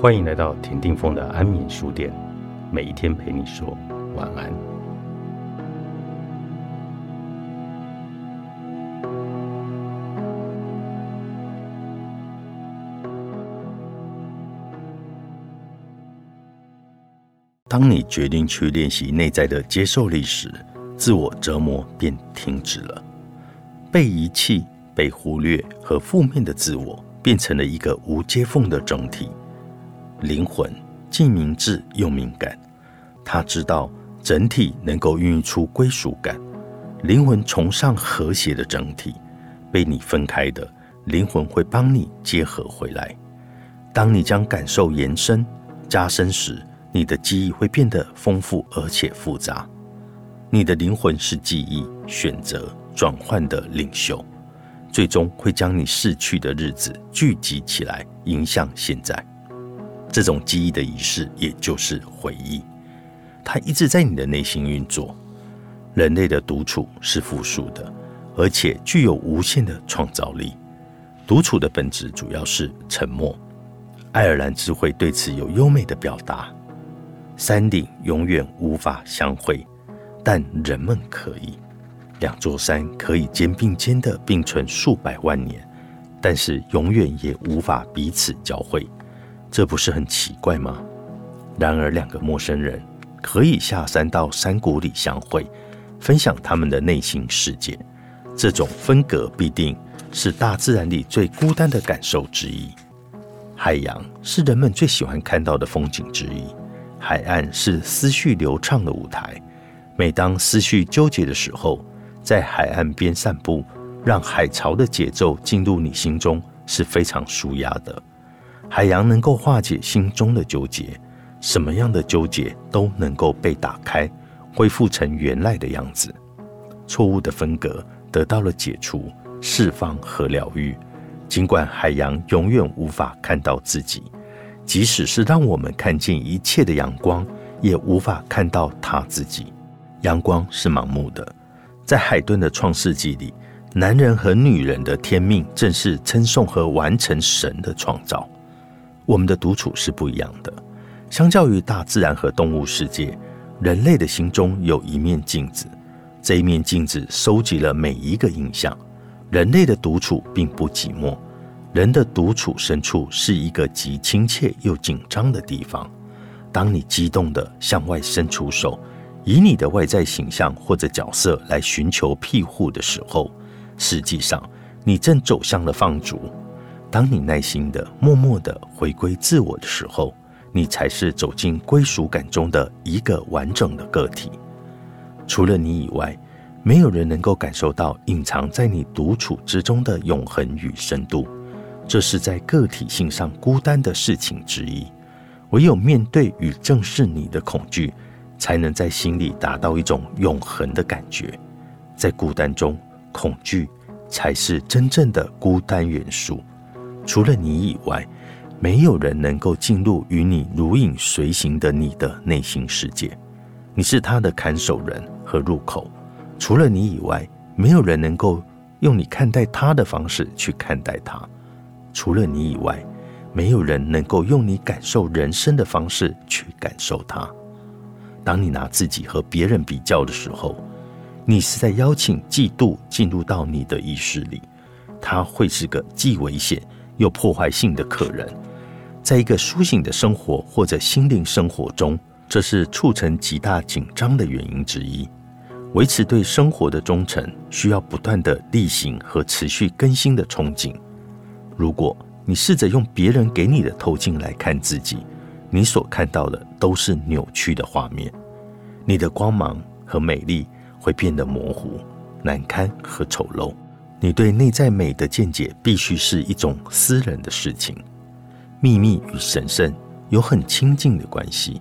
欢迎来到田定峰的安眠书店，每一天陪你说晚安。当你决定去练习内在的接受力时，自我折磨便停止了。被遗弃、被忽略和负面的自我，变成了一个无接缝的整体。灵魂既明智又敏感，他知道整体能够孕育出归属感。灵魂崇尚和谐的整体，被你分开的灵魂会帮你结合回来。当你将感受延伸、加深时，你的记忆会变得丰富而且复杂。你的灵魂是记忆、选择、转换的领袖，最终会将你逝去的日子聚集起来，影响现在。这种记忆的仪式，也就是回忆，它一直在你的内心运作。人类的独处是复数的，而且具有无限的创造力。独处的本质主要是沉默。爱尔兰智慧对此有优美的表达：山顶永远无法相会，但人们可以。两座山可以肩并肩的并存数百万年，但是永远也无法彼此交汇。这不是很奇怪吗？然而，两个陌生人可以下山到山谷里相会，分享他们的内心世界。这种分隔必定是大自然里最孤单的感受之一。海洋是人们最喜欢看到的风景之一，海岸是思绪流畅的舞台。每当思绪纠结的时候，在海岸边散步，让海潮的节奏进入你心中，是非常舒压的。海洋能够化解心中的纠结，什么样的纠结都能够被打开，恢复成原来的样子。错误的分隔得到了解除、释放和疗愈。尽管海洋永远无法看到自己，即使是让我们看见一切的阳光，也无法看到他自己。阳光是盲目的。在海顿的创世纪里，男人和女人的天命正是称颂和完成神的创造。我们的独处是不一样的。相较于大自然和动物世界，人类的心中有一面镜子，这一面镜子收集了每一个印象。人类的独处并不寂寞，人的独处深处是一个极亲切又紧张的地方。当你激动地向外伸出手，以你的外在形象或者角色来寻求庇护的时候，实际上你正走向了放逐。当你耐心的、默默的回归自我的时候，你才是走进归属感中的一个完整的个体。除了你以外，没有人能够感受到隐藏在你独处之中的永恒与深度。这是在个体性上孤单的事情之一。唯有面对与正视你的恐惧，才能在心里达到一种永恒的感觉。在孤单中，恐惧才是真正的孤单元素。除了你以外，没有人能够进入与你如影随形的你的内心世界。你是他的看守人和入口。除了你以外，没有人能够用你看待他的方式去看待他。除了你以外，没有人能够用你感受人生的方式去感受他。当你拿自己和别人比较的时候，你是在邀请嫉妒进入到你的意识里。他会是个既危险。有破坏性的客人，在一个苏醒的生活或者心灵生活中，这是促成极大紧张的原因之一。维持对生活的忠诚，需要不断的例行和持续更新的憧憬。如果你试着用别人给你的透镜来看自己，你所看到的都是扭曲的画面，你的光芒和美丽会变得模糊、难堪和丑陋。你对内在美的见解必须是一种私人的事情，秘密与神圣有很亲近的关系。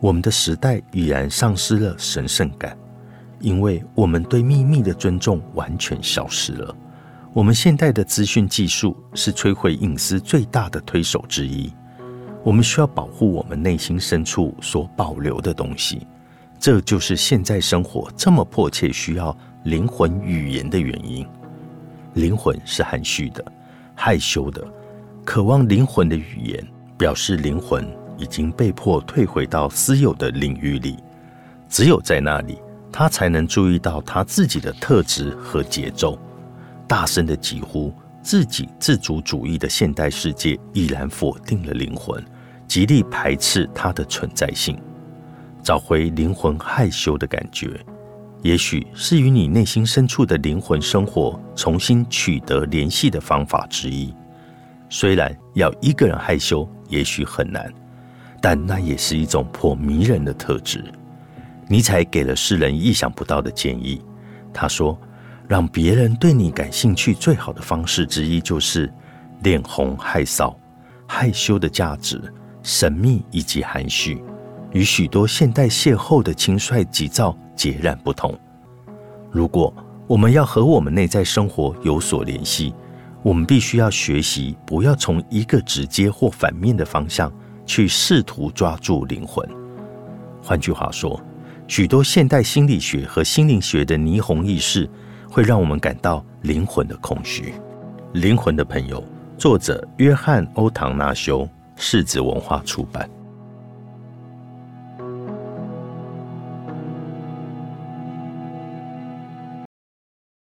我们的时代已然丧失了神圣感，因为我们对秘密的尊重完全消失了。我们现代的资讯技术是摧毁隐私最大的推手之一。我们需要保护我们内心深处所保留的东西，这就是现在生活这么迫切需要灵魂语言的原因。灵魂是含蓄的、害羞的，渴望灵魂的语言，表示灵魂已经被迫退回到私有的领域里。只有在那里，他才能注意到他自己的特质和节奏，大声的疾呼。自己自主主义的现代世界已然否定了灵魂，极力排斥它的存在性。找回灵魂害羞的感觉，也许是与你内心深处的灵魂生活重新取得联系的方法之一。虽然要一个人害羞也许很难，但那也是一种颇迷人的特质。尼采给了世人意想不到的建议，他说。让别人对你感兴趣最好的方式之一，就是脸红害臊。害羞的价值、神秘以及含蓄，与许多现代邂逅的轻率急躁截然不同。如果我们要和我们内在生活有所联系，我们必须要学习不要从一个直接或反面的方向去试图抓住灵魂。换句话说，许多现代心理学和心灵学的霓虹意识。会让我们感到灵魂的空虚。灵魂的朋友，作者约翰·欧唐纳修，世子文化出版。